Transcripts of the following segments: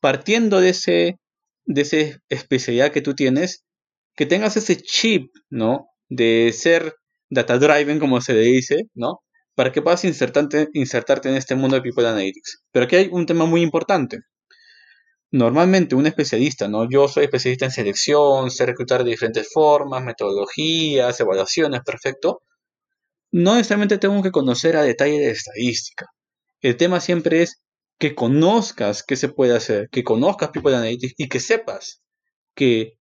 partiendo de ese, de esa especialidad que tú tienes, que tengas ese chip, ¿no? De ser data driven, como se le dice, ¿no? Para que puedas insertarte, insertarte en este mundo de People Analytics. Pero aquí hay un tema muy importante. Normalmente un especialista, ¿no? Yo soy especialista en selección, sé reclutar de diferentes formas, metodologías, evaluaciones, perfecto. No necesariamente tengo que conocer a detalle de estadística. El tema siempre es que conozcas qué se puede hacer, que conozcas People Analytics y que sepas que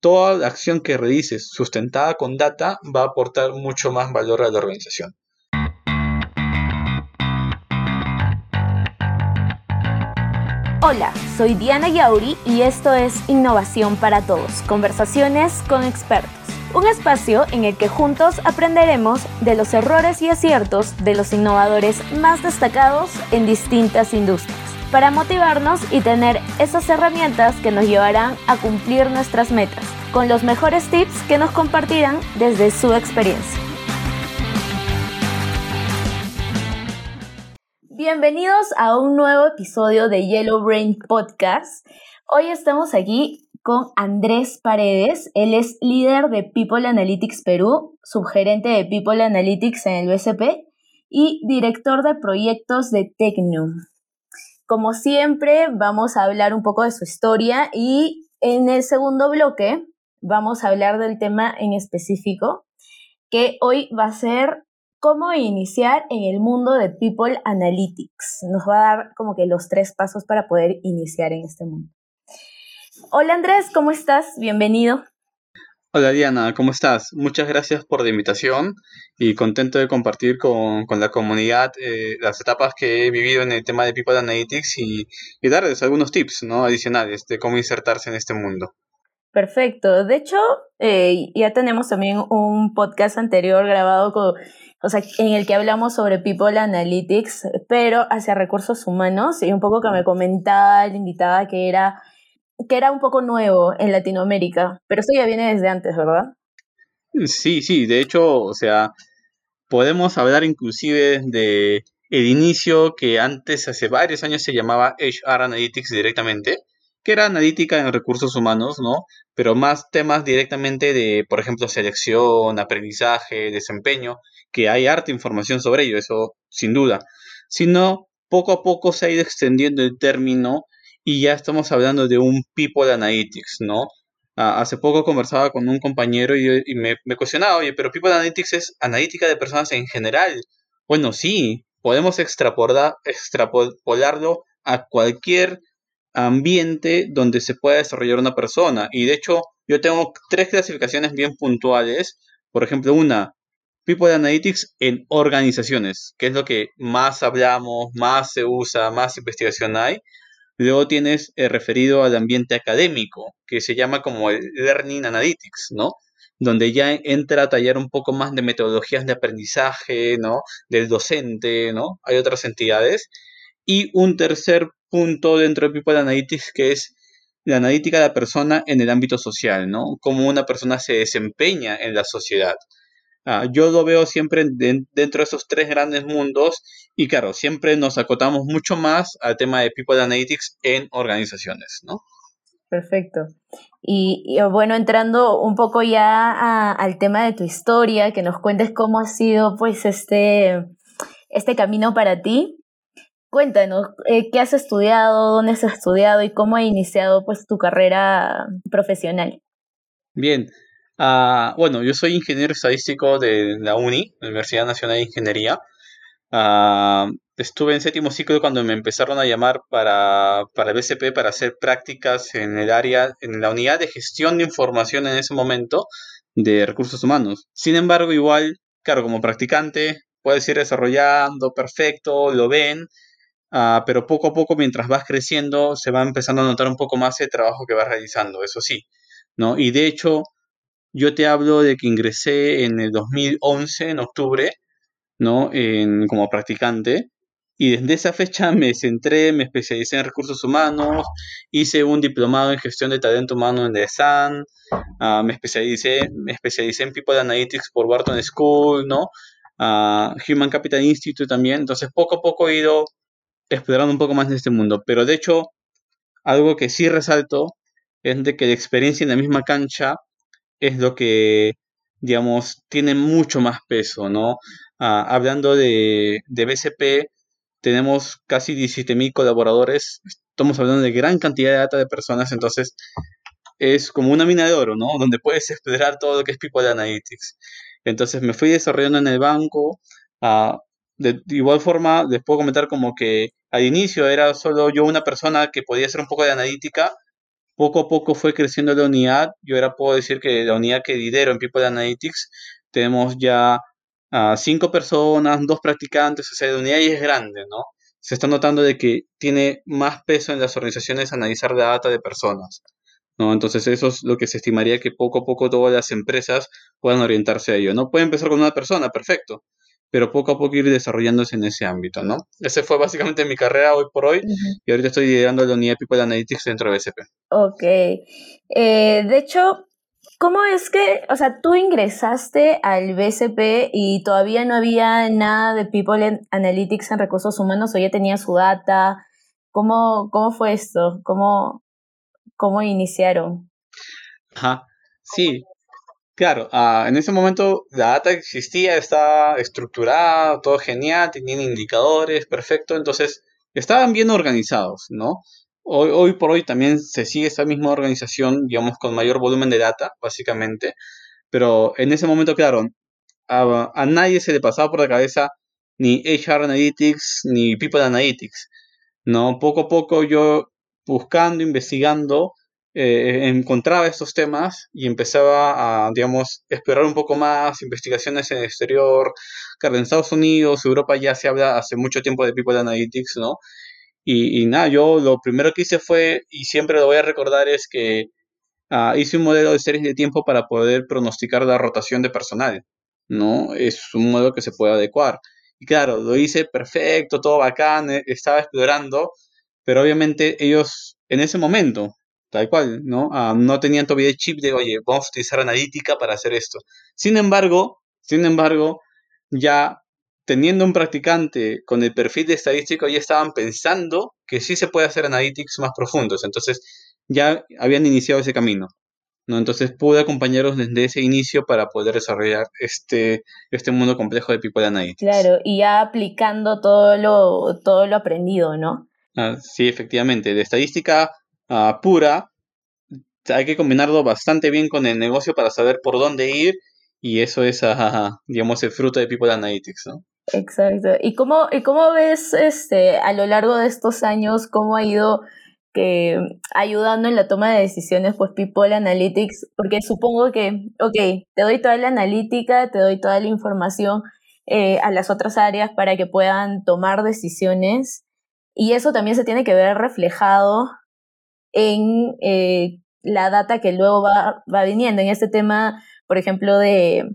toda acción que realices sustentada con data va a aportar mucho más valor a la organización. Hola, soy Diana Yauri y esto es Innovación para Todos, conversaciones con expertos. Un espacio en el que juntos aprenderemos de los errores y aciertos de los innovadores más destacados en distintas industrias, para motivarnos y tener esas herramientas que nos llevarán a cumplir nuestras metas, con los mejores tips que nos compartirán desde su experiencia. Bienvenidos a un nuevo episodio de Yellow Brain Podcast. Hoy estamos aquí con Andrés Paredes. Él es líder de People Analytics Perú, subgerente de People Analytics en el BCP y director de proyectos de Tecnum. Como siempre, vamos a hablar un poco de su historia y en el segundo bloque vamos a hablar del tema en específico, que hoy va a ser cómo iniciar en el mundo de People Analytics. Nos va a dar como que los tres pasos para poder iniciar en este mundo. Hola Andrés, ¿cómo estás? Bienvenido. Hola Diana, ¿cómo estás? Muchas gracias por la invitación y contento de compartir con, la comunidad eh, las etapas que he vivido en el tema de People Analytics y, darles algunos tips ¿no? adicionales de cómo insertarse en este mundo. Perfecto. De hecho, eh, ya tenemos también un podcast anterior grabado con o sea, en el que hablamos sobre People Analytics, pero hacia recursos humanos, y un poco que me comentaba la invitada que era, que era un poco nuevo en Latinoamérica, pero esto ya viene desde antes, ¿verdad? Sí, sí, de hecho, o sea, podemos hablar inclusive de el inicio que antes, hace varios años, se llamaba HR Analytics directamente, que era analítica en recursos humanos, ¿no? Pero más temas directamente de, por ejemplo, selección, aprendizaje, desempeño, que hay harta información sobre ello, eso sin duda, sino poco a poco se ha ido extendiendo el término y ya estamos hablando de un people analytics, ¿no? Ah, hace poco conversaba con un compañero y, me, me, cuestionaba, oye, pero people analytics es analítica de personas en general. Bueno, sí, podemos extrapolar, extrapolarlo a cualquier ambiente donde se pueda desarrollar una persona. Y de hecho, yo tengo tres clasificaciones bien puntuales. Por ejemplo, una, People Analytics en organizaciones, que es lo que más hablamos, más se usa, más investigación hay. Luego tienes el referido al ambiente académico, que se llama como el Learning Analytics, ¿no? Donde ya entra a tallar un poco más de metodologías de aprendizaje, ¿no? Del docente, ¿no? Hay otras entidades. Y un tercer punto dentro de People Analytics que es la analítica de la persona en el ámbito social, ¿no? Cómo una persona se desempeña en la sociedad. Ah, yo lo veo siempre dentro de esos tres grandes mundos y claro, siempre nos acotamos mucho más al tema de People Analytics en organizaciones, ¿no? Perfecto. Y, bueno, entrando un poco ya al tema de tu historia, que nos cuentes cómo ha sido pues este, este camino para ti. Cuéntanos, eh, ¿qué has estudiado, dónde has estudiado y cómo ha iniciado pues tu carrera profesional? Bien, Ah, bueno, yo soy ingeniero estadístico de la UNI, Universidad Nacional de Ingeniería. Ah, estuve en séptimo ciclo cuando me empezaron a llamar para, para el BCP para hacer prácticas en el área, en la unidad de gestión de información en ese momento de recursos humanos. Sin embargo, igual, claro, como practicante, puedes ir desarrollando, perfecto, lo ven, ah, pero poco a poco, mientras vas creciendo, se va empezando a notar un poco más el trabajo que vas realizando, eso sí, ¿no? Y de hecho, yo te hablo de que ingresé en el 2011, en octubre, ¿no? En, como practicante. Y desde esa fecha me centré, me especialicé en recursos humanos, hice un diplomado en gestión de talento humano en DESAN, uh, me, especialicé, me especialicé en People Analytics por Wharton School, ¿no? Uh, Human Capital Institute también. Entonces, poco a poco he ido explorando un poco más de este mundo. Pero de hecho, algo que sí resalto es de que la experiencia en la misma cancha es lo que, digamos, tiene mucho más peso, ¿no? Ah, hablando de, de BCP, tenemos casi 17.000 colaboradores, estamos hablando de gran cantidad de data de personas, entonces es como una mina de oro, ¿no? Donde puedes explorar todo lo que es People Analytics. Entonces me fui desarrollando en el banco. Uh, de, igual forma, les puedo comentar como que al inicio era solo yo una persona que podía hacer un poco de analítica. Poco a poco fue creciendo la unidad. Yo ahora puedo decir que la unidad que lidero en People Analytics tenemos ya uh, cinco personas, dos practicantes, o sea, la unidad es grande, ¿no? Se está notando de que tiene más peso en las organizaciones analizar la data de personas. ¿no? Entonces eso es lo que se estimaría que poco a poco todas las empresas puedan orientarse a ello. No puede empezar con una persona, perfecto, pero poco a poco ir desarrollándose en ese ámbito, ¿no? Ese fue básicamente mi carrera hoy por hoy y ahorita estoy liderando la unidad de People Analytics dentro de BCP. Ok. Eh, de hecho, ¿cómo es que, o sea, tú ingresaste al BCP y todavía no había nada de People Analytics en recursos humanos o ya tenía su data? ¿Cómo, cómo fue esto? ¿Cómo, cómo iniciaron. Ajá, sí, claro, uh, en ese momento la data existía, estaba estructurada, todo genial, tenían indicadores, perfecto, entonces estaban bien organizados, ¿no? Hoy, por hoy también se sigue esta misma organización, digamos, con mayor volumen de data, básicamente, pero en ese momento, claro, a, a nadie se le pasaba por la cabeza ni HR Analytics ni People Analytics, ¿no? Poco a poco yo buscando, investigando, eh, encontraba estos temas y empezaba a, digamos, explorar un poco más, investigaciones en el exterior. Claro, en Estados Unidos, Europa ya se habla hace mucho tiempo de People Analytics, ¿no? Y, nada, yo lo primero que hice fue, y siempre lo voy a recordar, es que ah, hice un modelo de series de tiempo para poder pronosticar la rotación de personal, ¿no? Es un modelo que se puede adecuar. Y claro, lo hice perfecto, todo bacán, eh, estaba explorando, pero obviamente ellos en ese momento, tal cual, ¿no? Ah, no tenían todavía el chip de, oye, vamos a utilizar analítica para hacer esto. Sin embargo, sin embargo, ya teniendo un practicante con el perfil de estadístico, ya estaban pensando que sí se puede hacer analytics más profundos. Entonces, ya habían iniciado ese camino. ¿no? Entonces pude acompañarlos desde ese inicio para poder desarrollar este, este mundo complejo de People Analytics. Claro, y ya aplicando todo lo, todo lo aprendido, ¿no? Ah, sí, efectivamente. De estadística ah, pura, hay que combinarlo bastante bien con el negocio para saber por dónde ir y eso es, ah, digamos, el fruto de People Analytics. Exacto. ¿Y cómo, y cómo ves este, a lo largo de estos años cómo ha ido que, ayudando en la toma de decisiones, pues People Analytics? Porque supongo que, ok, te doy toda la analítica, te doy toda la información eh, a las otras áreas para que puedan tomar decisiones y eso también se tiene que ver reflejado en eh, la data que luego va, va viniendo. En este tema, por ejemplo, de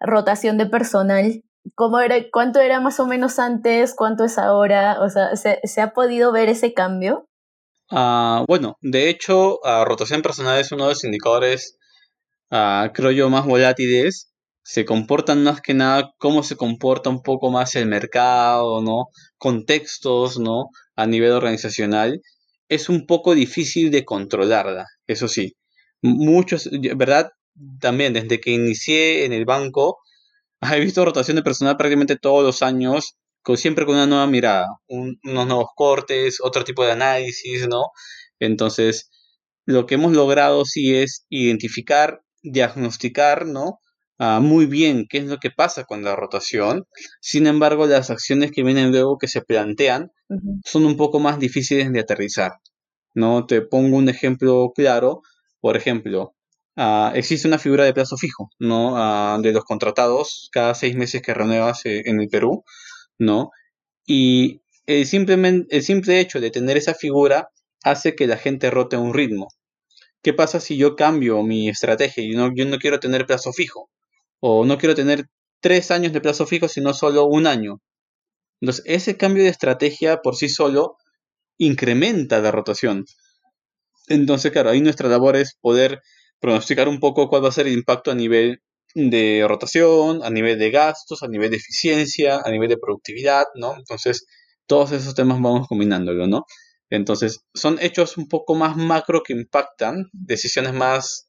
rotación de personal, ¿cómo era, ¿cuánto era más o menos antes? ¿Cuánto es ahora? O sea, ¿se, ha podido ver ese cambio? Uh, bueno, de hecho, uh, rotación personal es uno de los indicadores, uh, creo yo, más volátiles se comportan más que nada cómo se comporta un poco más el mercado, ¿no? Contextos, ¿no? A nivel organizacional. Es un poco difícil de controlarla, eso sí. Muchos, ¿verdad? También desde que inicié en el banco, he visto rotación de personal prácticamente todos los años, con, siempre con una nueva mirada, unos nuevos cortes, otro tipo de análisis, ¿no? Entonces, lo que hemos logrado sí es identificar, diagnosticar, ¿no? Ah, muy bien qué es lo que pasa con la rotación. Sin embargo, las acciones que vienen luego que se plantean son un poco más difíciles de aterrizar. ¿no? Te pongo un ejemplo claro. Por ejemplo, ah, existe una figura de plazo fijo ¿no? Ah, de los contratados cada seis meses que renuevas eh, en el Perú. ¿no? Y el, simplemente, el simple hecho de tener esa figura hace que la gente rote a un ritmo. ¿Qué pasa si yo cambio mi estrategia y no, yo no quiero tener plazo fijo? O no quiero tener tres años de plazo fijo, sino solo un año. Entonces, ese cambio de estrategia por sí solo incrementa la rotación. Entonces, claro, ahí nuestra labor es poder pronosticar un poco cuál va a ser el impacto a nivel de rotación, a nivel de gastos, a nivel de eficiencia, a nivel de productividad, ¿no? Entonces, todos esos temas vamos combinándolo, ¿no? Entonces, son hechos un poco más macro que impactan, decisiones más,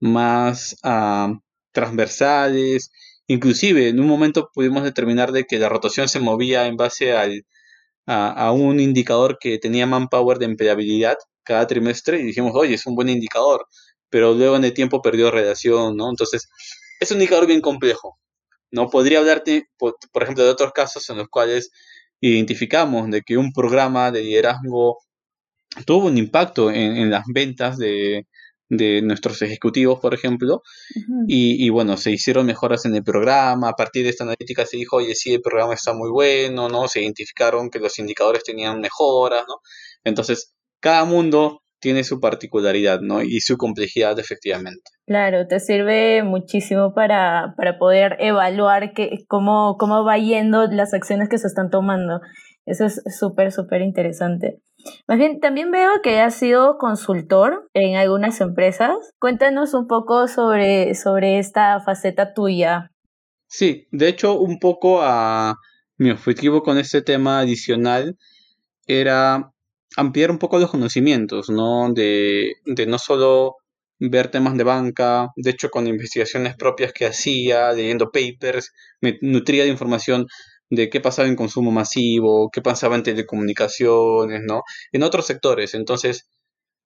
más ah, transversales. Inclusive, en un momento pudimos determinar de que la rotación se movía en base al, a, un indicador que tenía manpower de empleabilidad cada trimestre y dijimos, oye, es un buen indicador, pero luego en el tiempo perdió relación, ¿no? Entonces, es un indicador bien complejo. No podría hablarte, por, ejemplo, de otros casos en los cuales identificamos de que un programa de liderazgo tuvo un impacto en las ventas de, de nuestros ejecutivos, por ejemplo, y, bueno, se hicieron mejoras en el programa, a partir de esta analítica se dijo, oye, sí, el programa está muy bueno, ¿no? Se identificaron que los indicadores tenían mejoras, ¿no? Entonces, cada mundo tiene su particularidad, ¿no? Y su complejidad, efectivamente. Claro, te sirve muchísimo para, para poder evaluar que, cómo, cómo va yendo las acciones que se están tomando. Eso es súper, súper interesante. Más bien, también veo que has sido consultor en algunas empresas. Cuéntanos un poco sobre, sobre esta faceta tuya. Sí, de hecho, un poco a mi objetivo con este tema adicional era ampliar un poco los conocimientos, ¿no? De, de no solo ver temas de banca, de hecho con investigaciones propias que hacía, leyendo papers, me nutría de información de qué pasaba en consumo masivo, qué pasaba en telecomunicaciones, ¿no? En otros sectores. Entonces,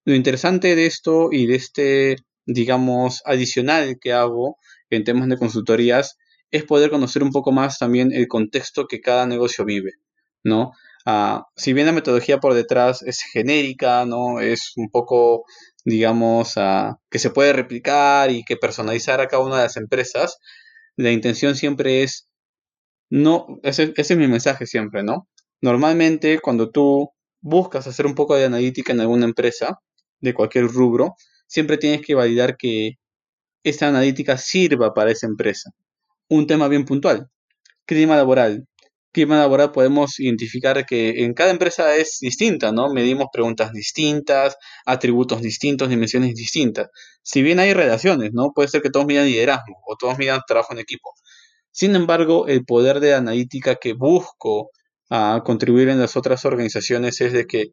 lo interesante de esto y de este, digamos, adicional que hago en temas de consultorías es poder conocer un poco más también el contexto que cada negocio vive, ¿no? Ah, si bien la metodología por detrás es genérica, ¿no? Es un poco, digamos, ah, que se puede replicar y que personalizar a cada una de las empresas, la intención siempre es no, ese, ese es mi mensaje siempre, ¿no? Normalmente cuando tú buscas hacer un poco de analítica en alguna empresa, de cualquier rubro, siempre tienes que validar que esta analítica sirva para esa empresa. Un tema bien puntual, clima laboral. Clima laboral podemos identificar que en cada empresa es distinta, ¿no? Medimos preguntas distintas, atributos distintos, dimensiones distintas. Si bien hay relaciones, ¿no? Puede ser que todos midan liderazgo o todos midan trabajo en equipo. Sin embargo, el poder de analítica que busco a ah, contribuir en las otras organizaciones es de que,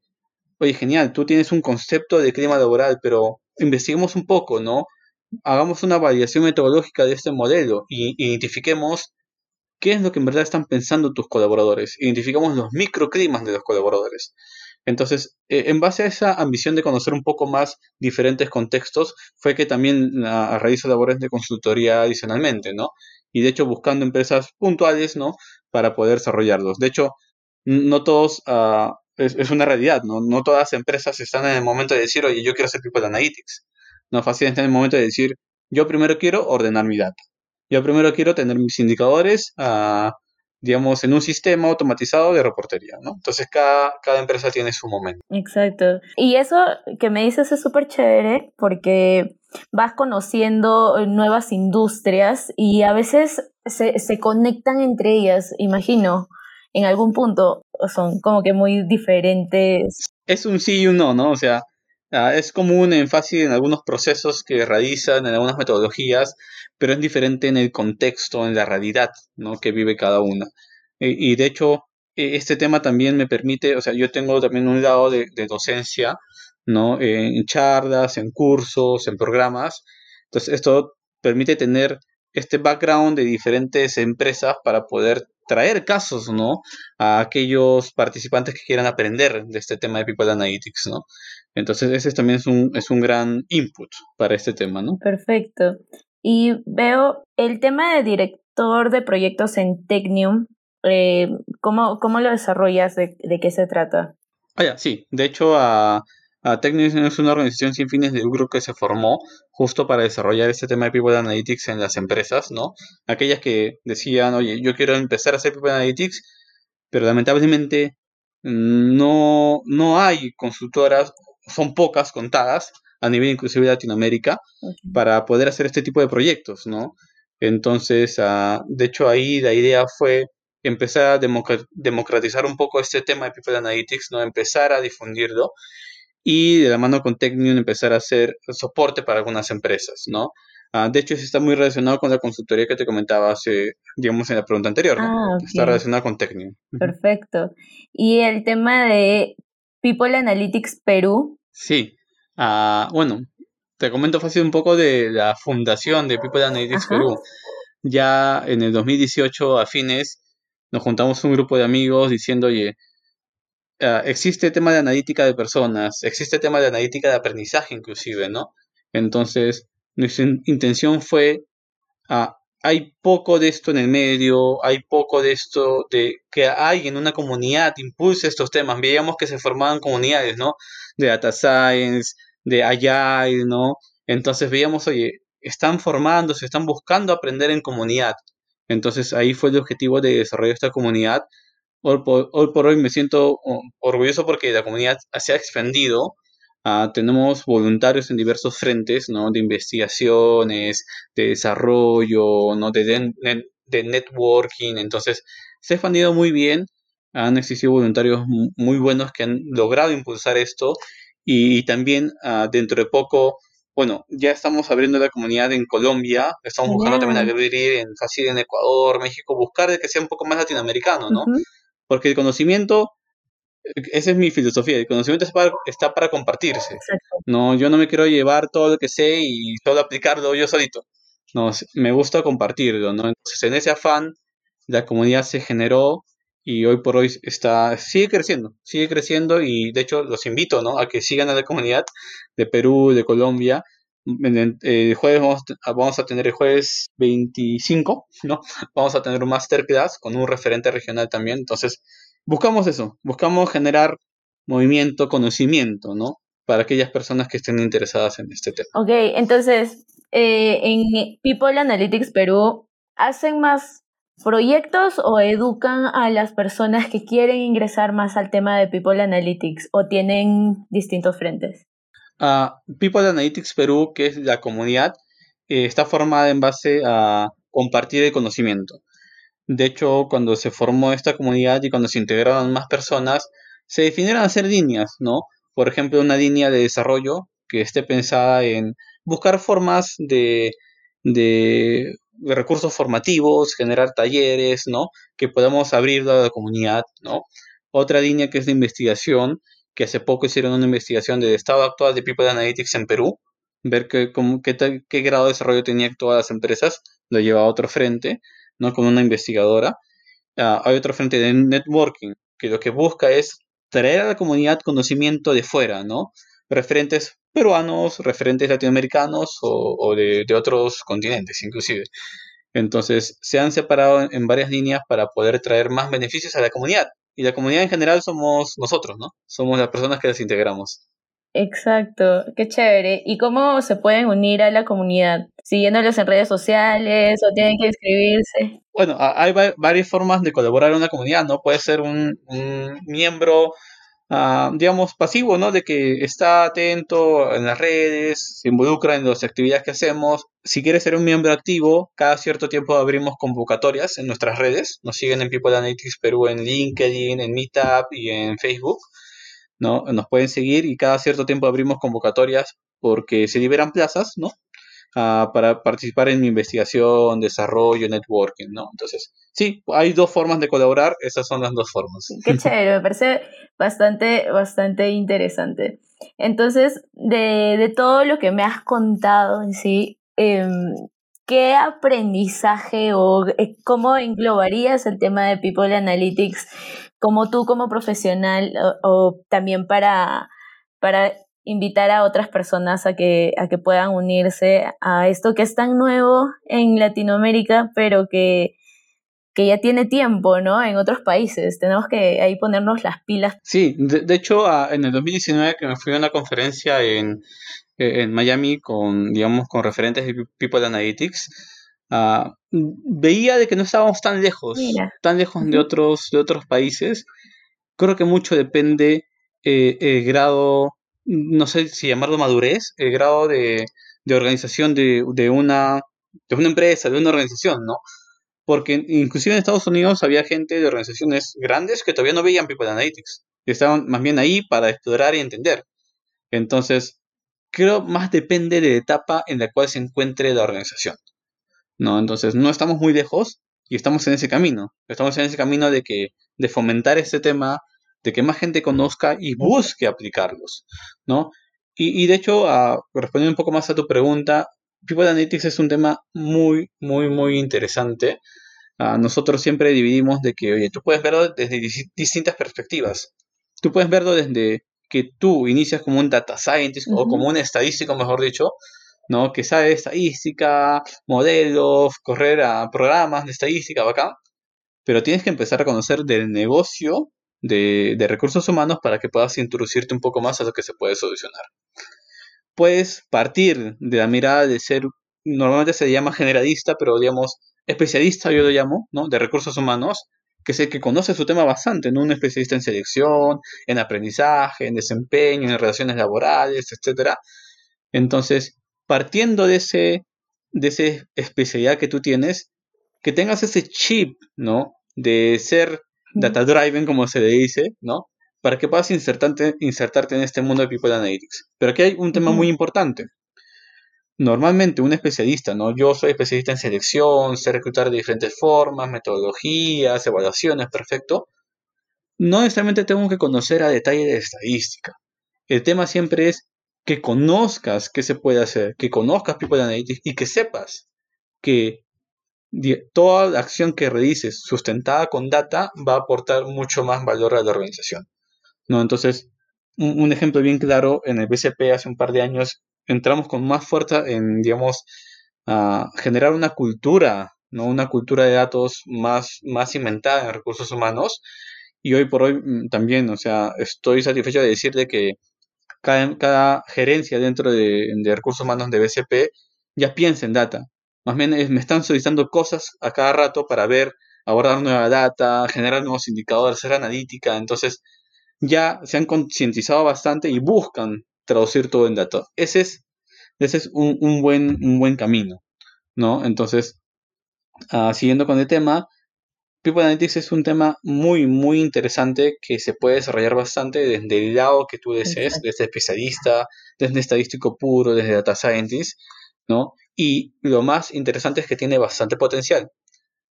oye, genial, tú tienes un concepto de clima laboral, pero investiguemos un poco, ¿no? Hagamos una validación metodológica de este modelo y identifiquemos qué es lo que en verdad están pensando tus colaboradores. Identificamos los microclimas de los colaboradores. Entonces, eh, en base a esa ambición de conocer un poco más diferentes contextos, fue que también uh, realizo labores de consultoría adicionalmente, ¿no? Y de hecho buscando empresas puntuales, ¿no? Para poder desarrollarlos. De hecho, no todos, uh, es, una realidad, ¿no? No todas empresas están en el momento de decir, oye, yo quiero hacer People Analytics. No, fácilmente en el momento de decir, yo primero quiero ordenar mi data. Yo primero quiero tener mis indicadores, uh, digamos, en un sistema automatizado de reportería, ¿no? Entonces cada, cada empresa tiene su momento. Exacto. Y eso que me dices es súper chévere porque vas conociendo nuevas industrias y a veces se, se conectan entre ellas, imagino, en algún punto son como que muy diferentes. Es un sí y un no, ¿no? O sea, ah, es como un énfasis en algunos procesos que realizan, en algunas metodologías, pero es diferente en el contexto, en la realidad, ¿no? Que vive cada una. Y, de hecho, e, este tema también me permite, o sea, yo tengo también un lado de, de docencia, ¿no? En charlas, en cursos, en programas. Entonces, esto permite tener este background de diferentes empresas para poder traer casos, ¿no? A aquellos participantes que quieran aprender de este tema de People Analytics, ¿no? Entonces, ese también es un, es un gran input para este tema, ¿no? Perfecto. Y veo el tema de director de proyectos en Technium, eh, ¿cómo, ¿cómo, lo desarrollas? ¿De, ¿De, qué se trata? Ah, ya, sí. De hecho, a, Uh, es una organización sin fines de lucro que se formó justo para desarrollar este tema de People Analytics en las empresas, ¿no? Aquellas que decían, oye, yo quiero empezar a hacer People Analytics, pero lamentablemente no, no hay consultoras, son pocas contadas a nivel inclusive de Latinoamérica para poder hacer este tipo de proyectos, ¿no? Entonces, uh, de hecho ahí la idea fue empezar a democratizar un poco este tema de People Analytics, ¿no? Empezar a difundirlo y de la mano con Technium empezar a hacer soporte para algunas empresas, ¿no? Ah, de hecho, eso está muy relacionado con la consultoría que te comentaba hace, digamos, en la pregunta anterior, ¿no? Ah, está relacionado con Technium. Perfecto. Y el tema de People Analytics Perú. Sí, uh, bueno, te comento fácil un poco de la fundación de People Analytics Perú. Ya en el 2018, a fines, nos juntamos un grupo de amigos diciendo, oye, uh, existe tema de analítica de personas, existe tema de analítica de aprendizaje inclusive, ¿no? Entonces, nuestra intención fue uh, hay poco de esto en el medio, hay poco de esto de que hay en una comunidad impulse estos temas. Veíamos que se formaban comunidades, ¿no? De data science, de Agile, ¿no? Entonces veíamos, oye, están formándose, están buscando aprender en comunidad. Entonces ahí fue el objetivo de desarrollar esta comunidad. Hoy por, hoy me siento orgulloso porque la comunidad se ha expandido Ah, tenemos voluntarios en diversos frentes, ¿no? De investigaciones, de desarrollo, ¿no? De, de, networking. Entonces, se ha expandido muy bien. Han existido voluntarios muy buenos que han logrado impulsar esto. Y, también ah, dentro de poco, bueno, ya estamos abriendo la comunidad en Colombia. Estamos buscando también abrir en, fácil en Ecuador, México, buscar que sea un poco más latinoamericano, ¿no? Porque el conocimiento esa es mi filosofía, el conocimiento está para, compartirse. No, yo no me quiero llevar todo lo que sé y todo aplicarlo yo solito. No, me gusta compartirlo, ¿no? Entonces, en ese afán, la comunidad se generó y hoy por hoy está, sigue creciendo, sigue creciendo y de hecho los invito, ¿no? A que sigan a la comunidad de Perú, de Colombia. El jueves vamos, vamos a tener el jueves 25, ¿no? Vamos a tener un masterclass con un referente regional también. Entonces, buscamos eso, buscamos generar movimiento, conocimiento, ¿no? Para aquellas personas que estén interesadas en este tema. Ok, entonces, eh, en People Analytics Perú, ¿hacen más proyectos o educan a las personas que quieren ingresar más al tema de People Analytics o tienen distintos frentes? Uh, People Analytics Perú, que es la comunidad, eh, está formada en base a compartir el conocimiento. De hecho, cuando se formó esta comunidad y cuando se integraron más personas, se definieron hacer líneas, ¿no? Por ejemplo, una línea de desarrollo que esté pensada en buscar formas de, de, recursos formativos, generar talleres, ¿no? Que podamos abrir a la comunidad, ¿no? Otra línea que es de investigación, que hace poco hicieron una investigación del estado actual de People Analytics en Perú, ver qué, qué, grado de desarrollo tenían todas las empresas, lo lleva a otro frente. ¿no? Con una investigadora. Ah, hay otro frente de networking, que lo que busca es traer a la comunidad conocimiento de fuera, ¿no? Referentes peruanos, referentes latinoamericanos o, de, otros continentes inclusive. Entonces, se han separado en, varias líneas para poder traer más beneficios a la comunidad. Y la comunidad en general somos nosotros, ¿no? Somos las personas que las integramos. Exacto, qué chévere. ¿Y cómo se pueden unir a la comunidad? ¿Siguiéndolos en redes sociales o tienen que inscribirse? Bueno, hay varias formas de colaborar en una comunidad, ¿no? Puede ser un, miembro, ah, digamos, pasivo, ¿no? De que está atento en las redes, se involucra en las actividades que hacemos. Si quieres ser un miembro activo, cada cierto tiempo abrimos convocatorias en nuestras redes. Nos siguen en People Analytics Perú en LinkedIn, en Meetup y en Facebook. ¿no? Nos pueden seguir y cada cierto tiempo abrimos convocatorias porque se liberan plazas, ¿no? Ah, para participar en investigación, desarrollo, networking, ¿no? Entonces, sí, hay dos formas de colaborar, esas son las dos formas. Qué chévere, me parece bastante, bastante interesante. Entonces, de, de todo lo que me has contado en sí, em, ¿qué aprendizaje o eh, cómo englobarías el tema de People Analytics como tú como profesional o, también para, para invitar a otras personas a que, a que puedan unirse a esto que es tan nuevo en Latinoamérica, pero que, que ya tiene tiempo, ¿no? En otros países. Tenemos que ahí ponernos las pilas. Sí, de, hecho, en el 2019 que me fui a una conferencia en, en Miami con, digamos, con referentes de People Analytics, uh, veía de que no estábamos tan lejos, tan lejos de otros, de otros países. Creo que mucho depende eh, el grado, no sé si llamarlo madurez, el grado de, de organización de, de, una, de una empresa, de una organización, ¿no? Porque inclusive en Estados Unidos había gente de organizaciones grandes que todavía no veían People Analytics. Estaban más bien ahí para explorar y entender. Entonces, creo más depende de la etapa en la cual se encuentre la organización. ¿no? Entonces no estamos muy lejos y estamos en ese camino. Estamos en ese camino de que de fomentar este tema de que más gente conozca y busque aplicarlos, ¿no? Y, de hecho, a, respondiendo un poco más a tu pregunta, People Analytics es un tema muy, muy, muy interesante. nosotros siempre dividimos de que, oye, tú puedes verlo desde distintas perspectivas. Tú puedes verlo desde que tú inicias como un data scientist o como un estadístico, mejor dicho, ¿no? Que sabe estadística, modelos, correr a programas de estadística, acá Pero tienes que empezar a conocer del negocio de, recursos humanos para que puedas introducirte un poco más a lo que se puede solucionar. Puedes partir de la mirada de ser, normalmente se llama generalista, pero digamos, especialista yo lo llamo, ¿no? De recursos humanos, que sé que conoce su tema bastante, ¿no? Un especialista en selección, en aprendizaje, en desempeño, en relaciones laborales, etc. Entonces, partiendo de ese, de esa especialidad que tú tienes, que tengas ese chip, ¿no? De ser data driven, como se le dice, ¿no? Para que puedas insertarte, insertarte en este mundo de People Analytics. Pero aquí hay un tema muy importante. Normalmente un especialista, ¿no? Yo soy especialista en selección, sé reclutar de diferentes formas, metodologías, evaluaciones, perfecto. No necesariamente tengo que conocer a detalle de estadística. El tema siempre es que conozcas qué se puede hacer, que conozcas People Analytics y que sepas que toda acción que realices sustentada con data va a aportar mucho más valor a la organización. ¿no? Entonces, un, ejemplo bien claro, en el BCP hace un par de años entramos con más fuerza en, digamos, a generar una cultura, ¿no? Una cultura de datos más, más cimentada en recursos humanos. Y hoy por hoy mm, también, o sea, estoy satisfecho de decirle que cada, gerencia dentro de, recursos humanos de BCP ya piensa en data. Más bien me están solicitando cosas a cada rato para ver, abordar nueva data, generar nuevos indicadores, hacer analítica. Entonces ya se han concientizado bastante y buscan traducir todo en datos. Ese es, ese es un, buen, un buen camino, ¿no? Entonces, ah, siguiendo con el tema, People Analytics es un tema muy, muy interesante que se puede desarrollar bastante desde el lado que tú desees, desde especialista, desde estadístico puro, desde data scientist, ¿no? Y lo más interesante es que tiene bastante potencial,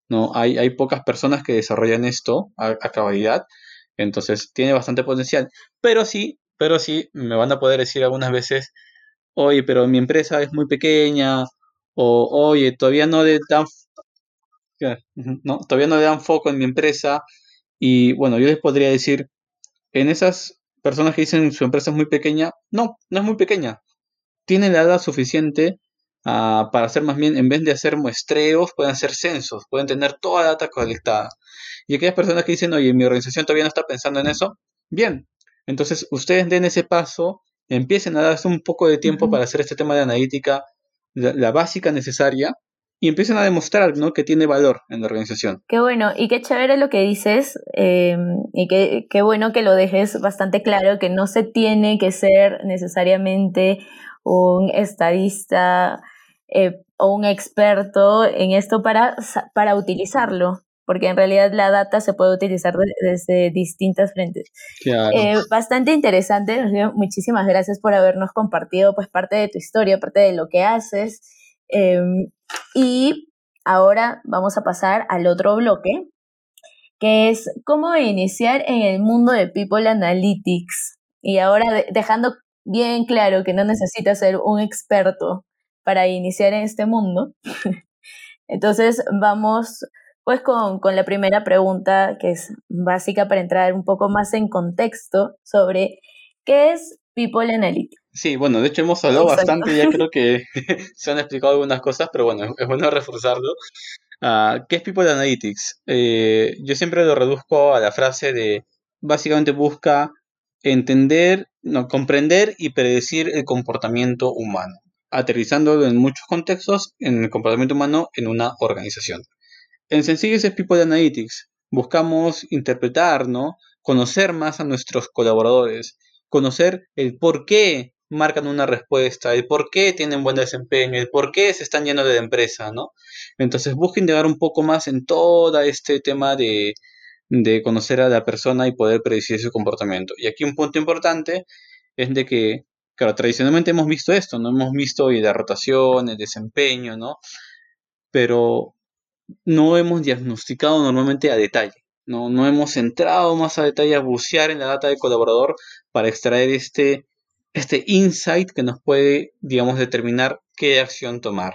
¿no? Hay, hay pocas personas que desarrollan esto a, a cabalidad, entonces tiene bastante potencial, pero sí, pero sí, me van a poder decir algunas veces, oye, pero mi empresa es muy pequeña, o oye, todavía no tan ¿no? Todavía no le dan foco en mi empresa y bueno, yo les podría decir, en esas personas que dicen su empresa es muy pequeña, no, no es muy pequeña. Tiene la edad suficiente ah, para hacer más bien, en vez de hacer muestreos, pueden hacer censos, pueden tener toda la data colectada. Y aquellas personas que dicen, oye, mi organización todavía no está pensando en eso, bien, entonces ustedes den ese paso, empiecen a darse un poco de tiempo para hacer este tema de analítica, la básica necesaria, y empiezan a demostrar ¿no? que tiene valor en la organización. Qué bueno, y qué chévere lo que dices, em, y qué, qué bueno que lo dejes bastante claro, que no se tiene que ser necesariamente un estadista eh, o un experto en esto para, para utilizarlo, porque en realidad la data se puede utilizar desde distintas frentes. Eh, bastante interesante, muchísimas gracias por habernos compartido pues parte de tu historia, parte de lo que haces. Em, y ahora vamos a pasar al otro bloque, que es cómo iniciar en el mundo de People Analytics. Y ahora dejando bien claro que no necesitas ser un experto para iniciar en este mundo. Entonces vamos pues con, con, la primera pregunta, que es básica para entrar un poco más en contexto sobre qué es People Analytics. Sí, bueno, de hecho hemos hablado bastante, ya creo que se han explicado algunas cosas, pero bueno, es bueno reforzarlo. Uh, ¿Qué es People Analytics? Eh, yo siempre lo reduzco a la frase de, básicamente busca entender, no, comprender y predecir el comportamiento humano, aterrizándolo en muchos contextos en el comportamiento humano en una organización. En sencillo es People Analytics. Buscamos interpretar, ¿no? Conocer más a nuestros colaboradores, conocer el por qué marcan una respuesta, el por qué tienen buen desempeño, el por qué se están yendo de la empresa, ¿no? Entonces busquen llegar un poco más en todo este tema de, de conocer a la persona y poder predecir su comportamiento. Y aquí un punto importante es de que, claro, tradicionalmente hemos visto esto, ¿no? Hemos visto la rotación, el desempeño, ¿no? Pero no hemos diagnosticado normalmente a detalle. No, no hemos entrado más a detalle a bucear en la data del colaborador para extraer este, este insight que nos puede, digamos, determinar qué acción tomar.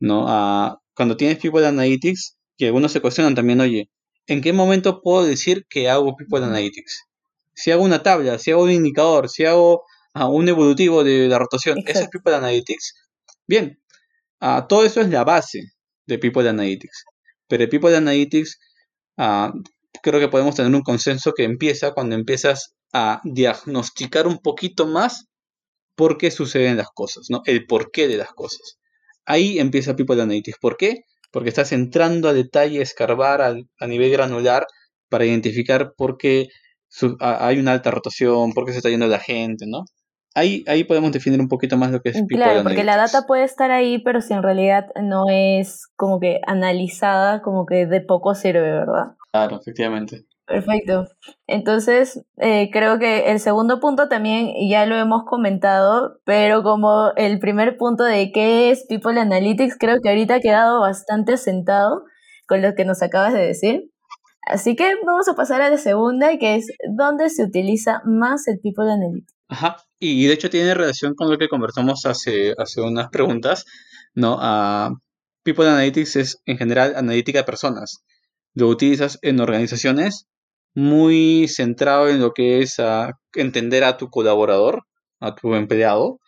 ¿no? Ah, cuando tienes People Analytics, y algunos se cuestionan también, oye, ¿en qué momento puedo decir que hago People Analytics? Si hago una tabla, si hago un indicador, si hago ah, un evolutivo de la rotación, ¿eso es People Analytics? Bien, ah, todo eso es la base de People Analytics. Pero People Analytics creo que podemos tener un consenso que empieza cuando empiezas a diagnosticar un poquito más por qué suceden las cosas, ¿no? El porqué de las cosas. Ahí empieza People Analytics. ¿Por qué? Porque estás entrando a detalle, escarbar a, nivel granular para identificar por qué hay una alta rotación, por qué se está yendo la gente, ¿no? Ahí, ahí podemos definir un poquito más lo que es People Claro, porque la data puede estar ahí, pero si en realidad no es como que analizada, como que de poco sirve, ¿verdad? Claro, efectivamente. Perfecto. Entonces, eh, creo que el segundo punto también ya lo hemos comentado, pero como el primer punto de qué es People Analytics, creo que ahorita ha quedado bastante asentado con lo que nos acabas de decir. Así que vamos a pasar a la segunda, que es dónde se utiliza más el People Analytics. Ajá, y de hecho tiene relación con lo que conversamos hace, hace unas preguntas, ¿no? Uh, People Analytics es en general analítica de personas. Lo utilizas en organizaciones muy centrado en lo que es entender a tu colaborador, a tu empleado.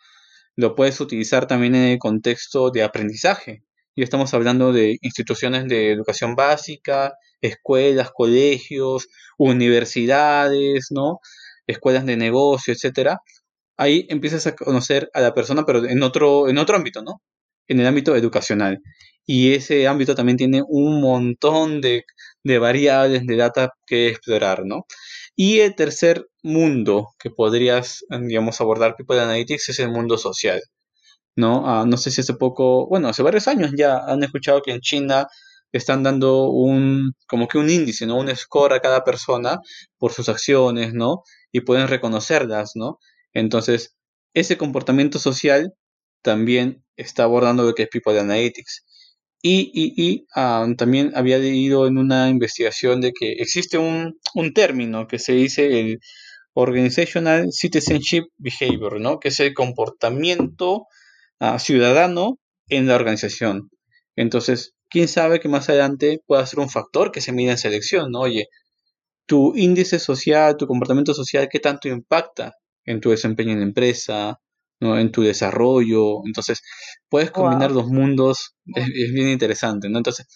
Lo puedes utilizar también en el contexto de aprendizaje. Y estamos hablando de instituciones de educación básica, escuelas, colegios, universidades, ¿no? Escuelas de negocio, etcétera. Ahí empiezas a conocer a la persona, pero en otro, en otro ámbito, ¿no? En el ámbito educacional. Y ese ámbito también tiene un montón de de variables de data que explorar, ¿no? Y el tercer mundo que podrías, digamos, abordar People Analytics es el mundo social, ¿no? Ah, no sé si hace poco, bueno, hace varios años ya han escuchado que en China están dando un, como que un índice, ¿no? Un score a cada persona por sus acciones, ¿no? Y pueden reconocerlas, ¿no? Entonces, ese comportamiento social también está abordando lo que es People Analytics. Y, y, ah, también había leído en una investigación de que existe un, término que se dice el Organizational Citizenship Behavior, ¿no? que es el comportamiento ah, ciudadano en la organización. Entonces, quién sabe que más adelante pueda ser un factor que se mida en selección, ¿no? Oye, tu índice social, tu comportamiento social, ¿qué tanto impacta en tu desempeño en la empresa, ¿no? en tu desarrollo. Entonces, puedes combinar los mundos, es, bien interesante, ¿no? Entonces,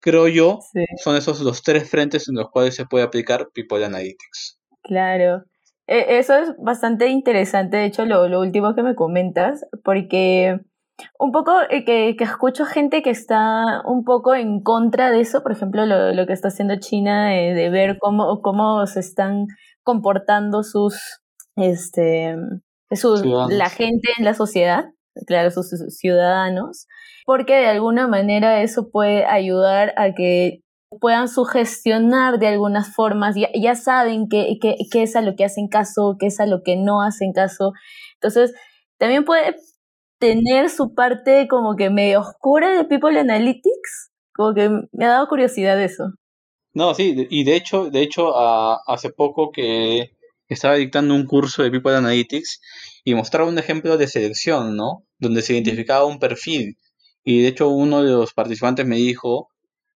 creo yo, son esos los tres frentes en los cuales se puede aplicar People Analytics. Claro. E, eso es bastante interesante, de hecho, lo, lo último que me comentas, porque un poco eh, que, que, escucho gente que está un poco en contra de eso, por ejemplo, lo, lo que está haciendo China, de, de ver cómo, cómo se están comportando sus, este, la gente en la sociedad, claro, sus, ciudadanos, porque de alguna manera eso puede ayudar a que puedan sugestionar de algunas formas, ya, ya saben qué, qué, es a lo que hacen caso, qué es a lo que no hacen caso. Entonces, también puede tener su parte como que medio oscura de People Analytics, como que me ha dado curiosidad eso. No, sí, y de hecho, de hecho, hace poco que estaba dictando un curso de People Analytics y mostraba un ejemplo de selección, ¿no? Donde se identificaba un perfil. Y de hecho uno de los participantes me dijo,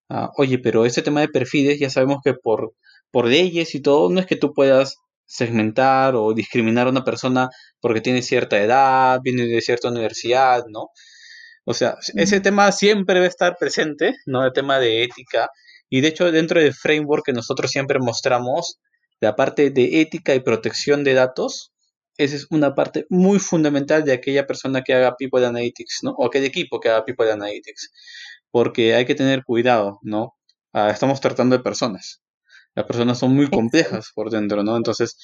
ah, oye, pero este tema de perfiles ya sabemos que por, por leyes y todo, no es que tú puedas segmentar o discriminar a una persona porque tiene cierta edad, viene de cierta universidad, ¿no? O sea, ese tema siempre va a estar presente, ¿no? El tema de ética. Y de hecho, dentro del framework que nosotros siempre mostramos, la parte de ética y protección de datos, esa es una parte muy fundamental de aquella persona que haga People Analytics, ¿no? O aquel equipo que haga People Analytics. Porque hay que tener cuidado, ¿no? Ah, estamos tratando de personas. Las personas son muy complejas por dentro, ¿no? Entonces,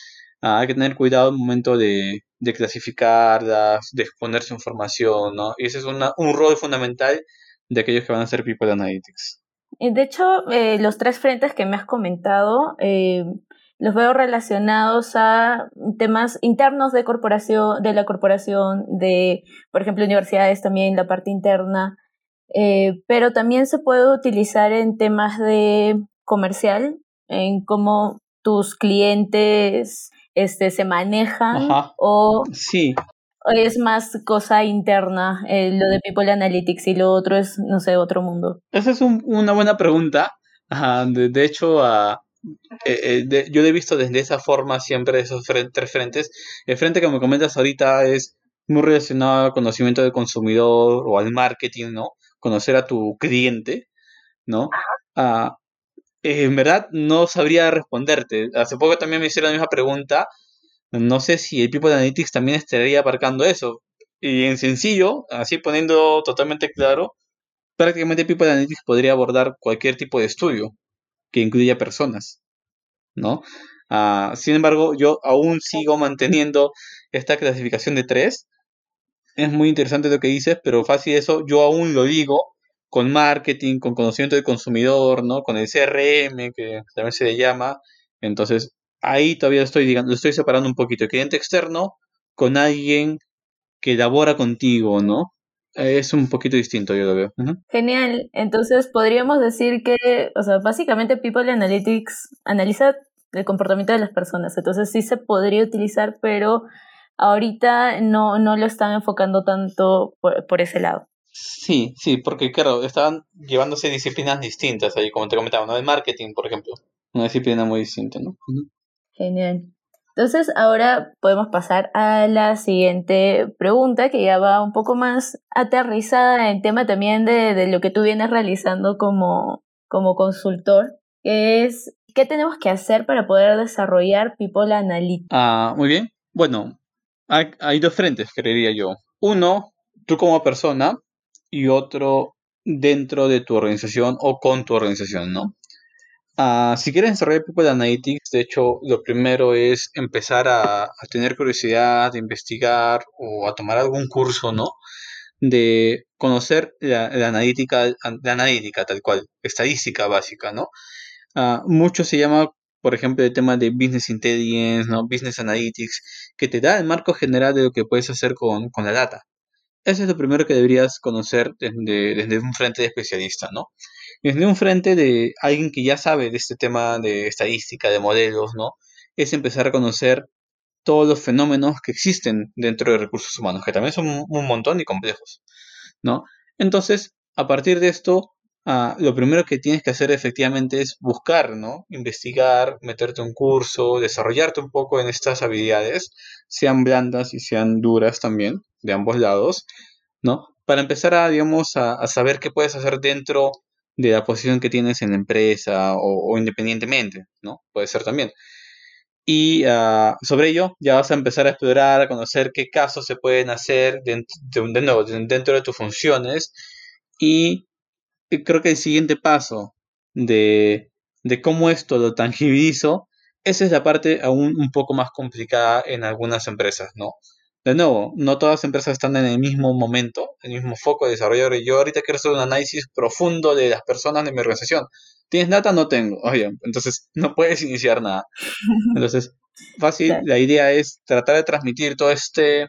ah, hay que tener cuidado el momento de, de clasificarlas, de exponer su información, ¿no? Y ese es un rol fundamental de aquellos que van a hacer People Analytics. De hecho, eh, los tres frentes que me has comentado, eh, los veo relacionados a temas internos de corporación, de la corporación, de, por ejemplo, universidades también, la parte interna, eh, pero también se puede utilizar en temas de comercial, en cómo tus clientes este, se manejan o sí. es más cosa interna eh, lo de People Analytics y lo otro es, no sé, otro mundo? Esa es una buena pregunta. de, hecho, eh, eh, yo lo he visto desde esa forma siempre, esos tres frentes. El frente que me comentas ahorita es muy relacionado al conocimiento del consumidor o al marketing, ¿no? Conocer a tu cliente, ¿no? Ah, en verdad no sabría responderte. Hace poco también me hicieron la misma pregunta. No sé si el People Analytics también estaría abarcando eso. Y en sencillo, así poniendo totalmente claro, prácticamente People Analytics podría abordar cualquier tipo de estudio que incluya personas, ¿no? Ah, sin embargo, yo aún sigo manteniendo esta clasificación de tres. Es muy interesante lo que dices, pero fácil eso, yo aún lo digo con marketing, con conocimiento del consumidor, ¿no? Con el CRM, que también se le llama. Entonces, ahí todavía estoy, digamos, estoy separando un poquito el cliente externo con alguien que elabora contigo, ¿no? Es un poquito distinto, yo lo veo. Genial. Entonces, podríamos decir que, o sea, básicamente People Analytics analiza el comportamiento de las personas. Entonces, sí se podría utilizar, pero ahorita no, no lo están enfocando tanto por ese lado. Sí, sí, porque claro, estaban llevándose disciplinas distintas ahí, como te comentaba, ¿no? El marketing, por ejemplo, una disciplina muy distinta, ¿no? Genial. Entonces, ahora podemos pasar a la siguiente pregunta, que ya va un poco más aterrizada en tema también de, lo que tú vienes realizando como, como consultor, que es, ¿qué tenemos que hacer para poder desarrollar People Analytics? Ah, muy bien. Bueno, hay, hay dos frentes, creería yo. Uno, tú como persona y otro dentro de tu organización o con tu organización, ¿no? Ah, si quieres desarrollar People Analytics, de hecho, lo primero es empezar a, tener curiosidad, de investigar o a tomar algún curso, ¿no? De conocer la, analítica, la analítica tal cual, estadística básica, ¿no? Uh, mucho se llama, por ejemplo, el tema de Business Intelligence, ¿no? Business Analytics, que te da el marco general de lo que puedes hacer con, con la data. Eso es lo primero que deberías conocer desde, desde un frente de especialista, ¿no? Desde un frente de alguien que ya sabe de este tema de estadística, de modelos, ¿no? Es empezar a conocer todos los fenómenos que existen dentro de recursos humanos, que también son un montón y complejos, ¿no? Entonces, a partir de esto, ah, lo primero que tienes que hacer efectivamente es buscar, ¿no? Investigar, meterte un curso, desarrollarte un poco en estas habilidades, sean blandas y sean duras también, de ambos lados, ¿no? Para empezar a, digamos, a, saber qué puedes hacer dentro de la posición que tienes en la empresa o, independientemente, ¿no? Puede ser también. Y ah, sobre ello ya vas a empezar a explorar, a conocer qué casos se pueden hacer dentro de, nuevo, dentro de tus funciones. Y creo que el siguiente paso de, de cómo esto lo tangibilizo, esa es la parte aún un poco más complicada en algunas empresas, ¿no? De nuevo, no todas las empresas están en el mismo momento, en el mismo foco de desarrollo. Yo ahorita quiero hacer un análisis profundo de las personas de mi organización. ¿Tienes data? No tengo. Oye, entonces no puedes iniciar nada. Entonces, fácil, la idea es tratar de transmitir todo este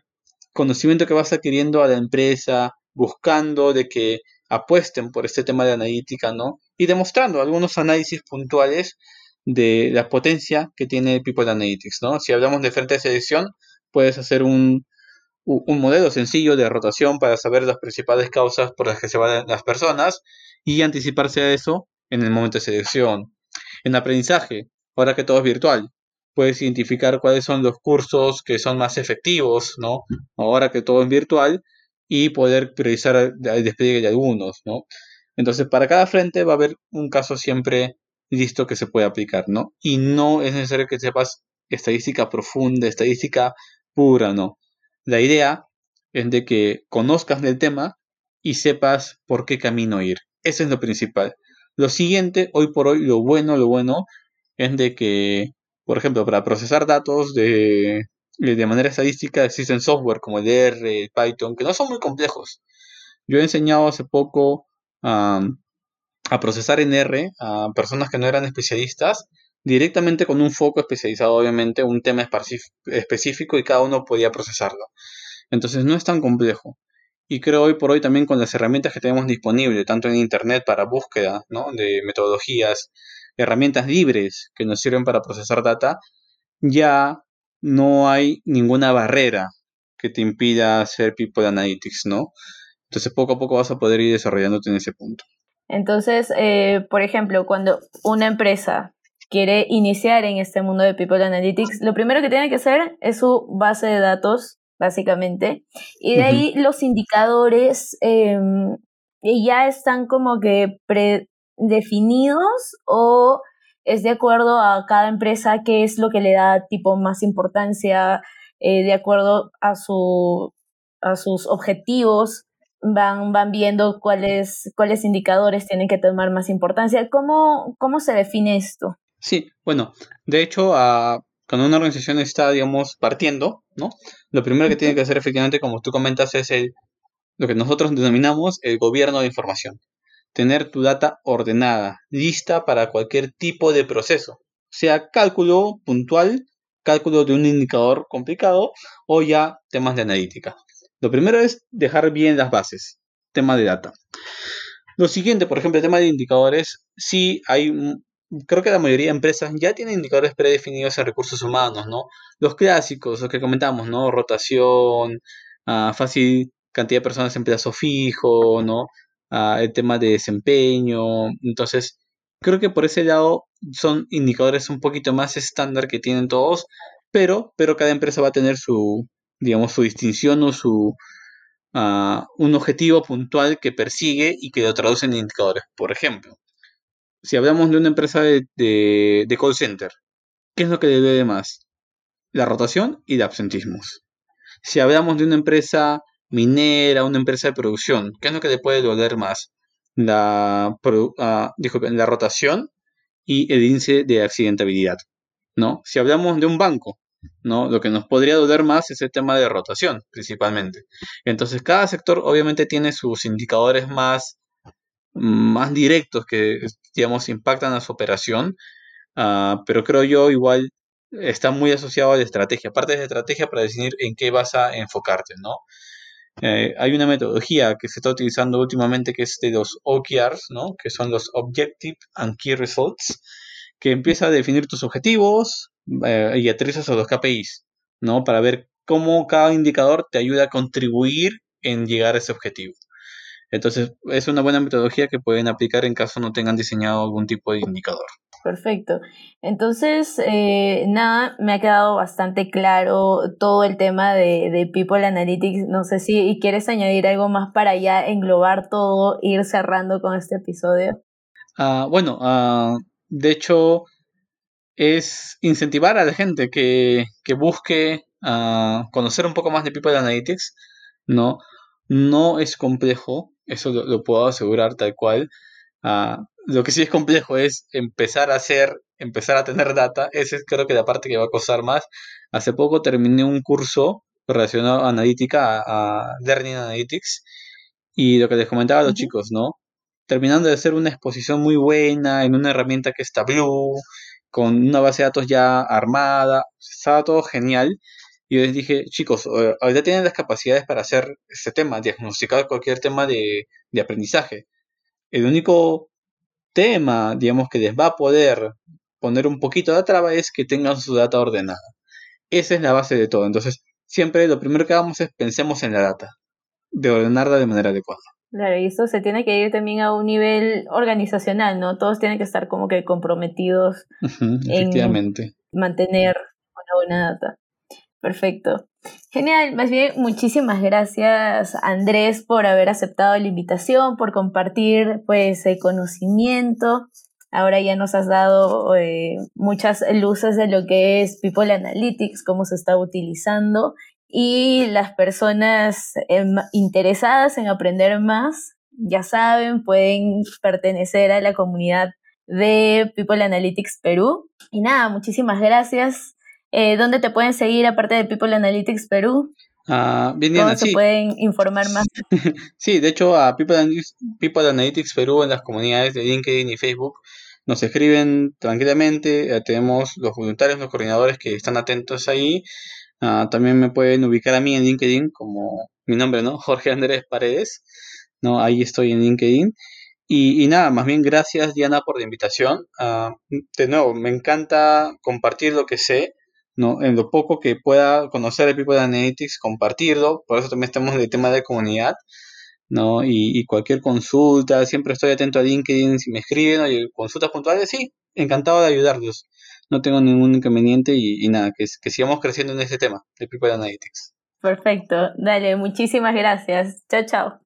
conocimiento que vas adquiriendo a la empresa, buscando de que apuesten por este tema de analítica, ¿no? Y demostrando algunos análisis puntuales de la potencia que tiene People Analytics, ¿no? Si hablamos de frente de selección, puedes hacer un, un modelo sencillo de rotación para saber las principales causas por las que se van las personas y anticiparse a eso en el momento de selección. En aprendizaje, ahora que todo es virtual, puedes identificar cuáles son los cursos que son más efectivos, ¿no? Ahora que todo es virtual y poder priorizar el despliegue de algunos, ¿no? Entonces, para cada frente va a haber un caso siempre listo que se puede aplicar, ¿no? Y no es necesario que sepas estadística profunda, estadística pura, no. La idea es de que conozcas del tema y sepas por qué camino ir. Eso es lo principal. Lo siguiente, hoy por hoy, lo bueno, lo bueno, es de que, por ejemplo, para procesar datos de, de manera estadística existen software como el R, el Python, que no son muy complejos. Yo he enseñado hace poco a procesar en R a personas que no eran especialistas directamente con un foco especializado, obviamente, un tema específico y cada uno podía procesarlo. Entonces no es tan complejo. Y creo hoy por hoy también con las herramientas que tenemos disponibles, tanto en Internet para búsqueda de metodologías, herramientas libres que nos sirven para procesar data, ya no hay ninguna barrera que te impida hacer People Analytics, ¿no? Entonces poco a poco vas a poder ir desarrollándote en ese punto. Entonces, eh, por ejemplo, cuando una empresa quiere iniciar en este mundo de People Analytics, lo primero que tiene que hacer es su base de datos, básicamente, y de ahí los indicadores em, ya están como que predefinidos o es de acuerdo a cada empresa qué es lo que le da tipo más importancia, eh, de acuerdo a, su, a sus objetivos van, van viendo cuáles, cuáles indicadores tienen que tomar más importancia. ¿Cómo, cómo se define esto? Sí, bueno, de hecho, cuando una organización está, digamos, partiendo, ¿no? Lo primero que tiene que hacer, efectivamente, como tú comentas, es el, lo que nosotros denominamos el gobierno de información. Tener tu data ordenada, lista para cualquier tipo de proceso, sea cálculo puntual, cálculo de un indicador complicado o ya temas de analítica. Lo primero es dejar bien las bases, tema de data. Lo siguiente, por ejemplo, el tema de indicadores, sí hay, creo que la mayoría de empresas ya tienen indicadores predefinidos en recursos humanos, ¿no? Los clásicos, los que comentamos, ¿no? Rotación, ah, fácil cantidad de personas en plazo fijo, ¿no? Ah, el tema de desempeño. Entonces, creo que por ese lado son indicadores un poquito más estándar que tienen todos, pero, pero cada empresa va a tener su, digamos, su distinción o su, uh, un objetivo puntual que persigue y que lo traduce en indicadores. Por ejemplo, si hablamos de una empresa de, call center, ¿qué es lo que debe de más? La rotación y de absentismos. Si hablamos de una empresa minera, una empresa de producción, ¿qué es lo que le puede doler más? La, uh, la rotación y el índice de accidentabilidad. ¿no? Si hablamos de un banco, ¿no? Lo que nos podría doler más es el tema de rotación, principalmente. Entonces, cada sector obviamente tiene sus indicadores más, más directos que, digamos, impactan a su operación, ah, pero creo yo igual está muy asociado a la estrategia, parte de la estrategia para definir en qué vas a enfocarte, ¿no? Eh, hay una metodología que se está utilizando últimamente que es de los OKRs, ¿no? Que son los Objective and Key Results, que empieza a definir tus objetivos, eh, y aterrizas a los KPIs, ¿no? Para ver cómo cada indicador te ayuda a contribuir en llegar a ese objetivo. Entonces, es una buena metodología que pueden aplicar en caso no tengan diseñado algún tipo de indicador. Perfecto. Entonces, eh, nada, me ha quedado bastante claro todo el tema de, People Analytics. No sé si quieres añadir algo más para ya englobar todo, ir cerrando con este episodio. Ah, bueno, ah, de hecho, es incentivar a la gente que, busque ah, conocer un poco más de People Analytics, ¿no? No es complejo, eso lo, puedo asegurar tal cual. Ah, lo que sí es complejo es empezar a hacer, empezar a tener data. Esa es creo que la parte que va a costar más. Hace poco terminé un curso relacionado a analítica, a, Learning Analytics, y lo que les comentaba a los chicos, ¿no? Terminando de hacer una exposición muy buena en una herramienta que es Tableau, con una base de datos ya armada, estaba todo genial. Y yo les dije, chicos, eh, ahorita tienen las capacidades para hacer este tema, diagnosticar cualquier tema de, aprendizaje. El único tema, digamos, que les va a poder poner un poquito de traba es que tengan su data ordenada. Esa es la base de todo. Entonces, siempre lo primero que hagamos es pensemos en la data, de ordenarla de manera adecuada. Claro, y eso se tiene que ir también a un nivel organizacional, ¿no? Todos tienen que estar como que comprometidos efectivamente. en mantener una buena data. Perfecto. Genial, más bien muchísimas gracias Andrés por haber aceptado la invitación, por compartir pues conocimiento. Ahora ya nos has dado eh, muchas luces de lo que es People Analytics, cómo se está utilizando y las personas em, interesadas en aprender más, ya saben, pueden pertenecer a la comunidad de People Analytics Perú. Y nada, muchísimas gracias. Eh, ¿Dónde te pueden seguir aparte de People Analytics Perú? Ah, bien, ¿Cómo se pueden informar más? sí, de hecho a People Analytics, Perú en las comunidades de LinkedIn y Facebook nos escriben tranquilamente, eh, tenemos los voluntarios, los coordinadores que están atentos ahí Ah, también me pueden ubicar a mí en LinkedIn como mi nombre, ¿no? Jorge Andrés Paredes. ¿no? Ahí estoy en LinkedIn. Y, nada, más bien gracias Diana por la invitación. Ah, de nuevo, me encanta compartir lo que sé, ¿no? En lo poco que pueda conocer de People Analytics, compartirlo. Por eso también estamos en el tema de comunidad, ¿no? Y, cualquier consulta, siempre estoy atento a LinkedIn, si me escriben, o consultas puntuales, sí, encantado de ayudarlos. No tengo ningún inconveniente y, nada, que, que sigamos creciendo en este tema de People Analytics. Perfecto, dale, muchísimas gracias. Chao, chao.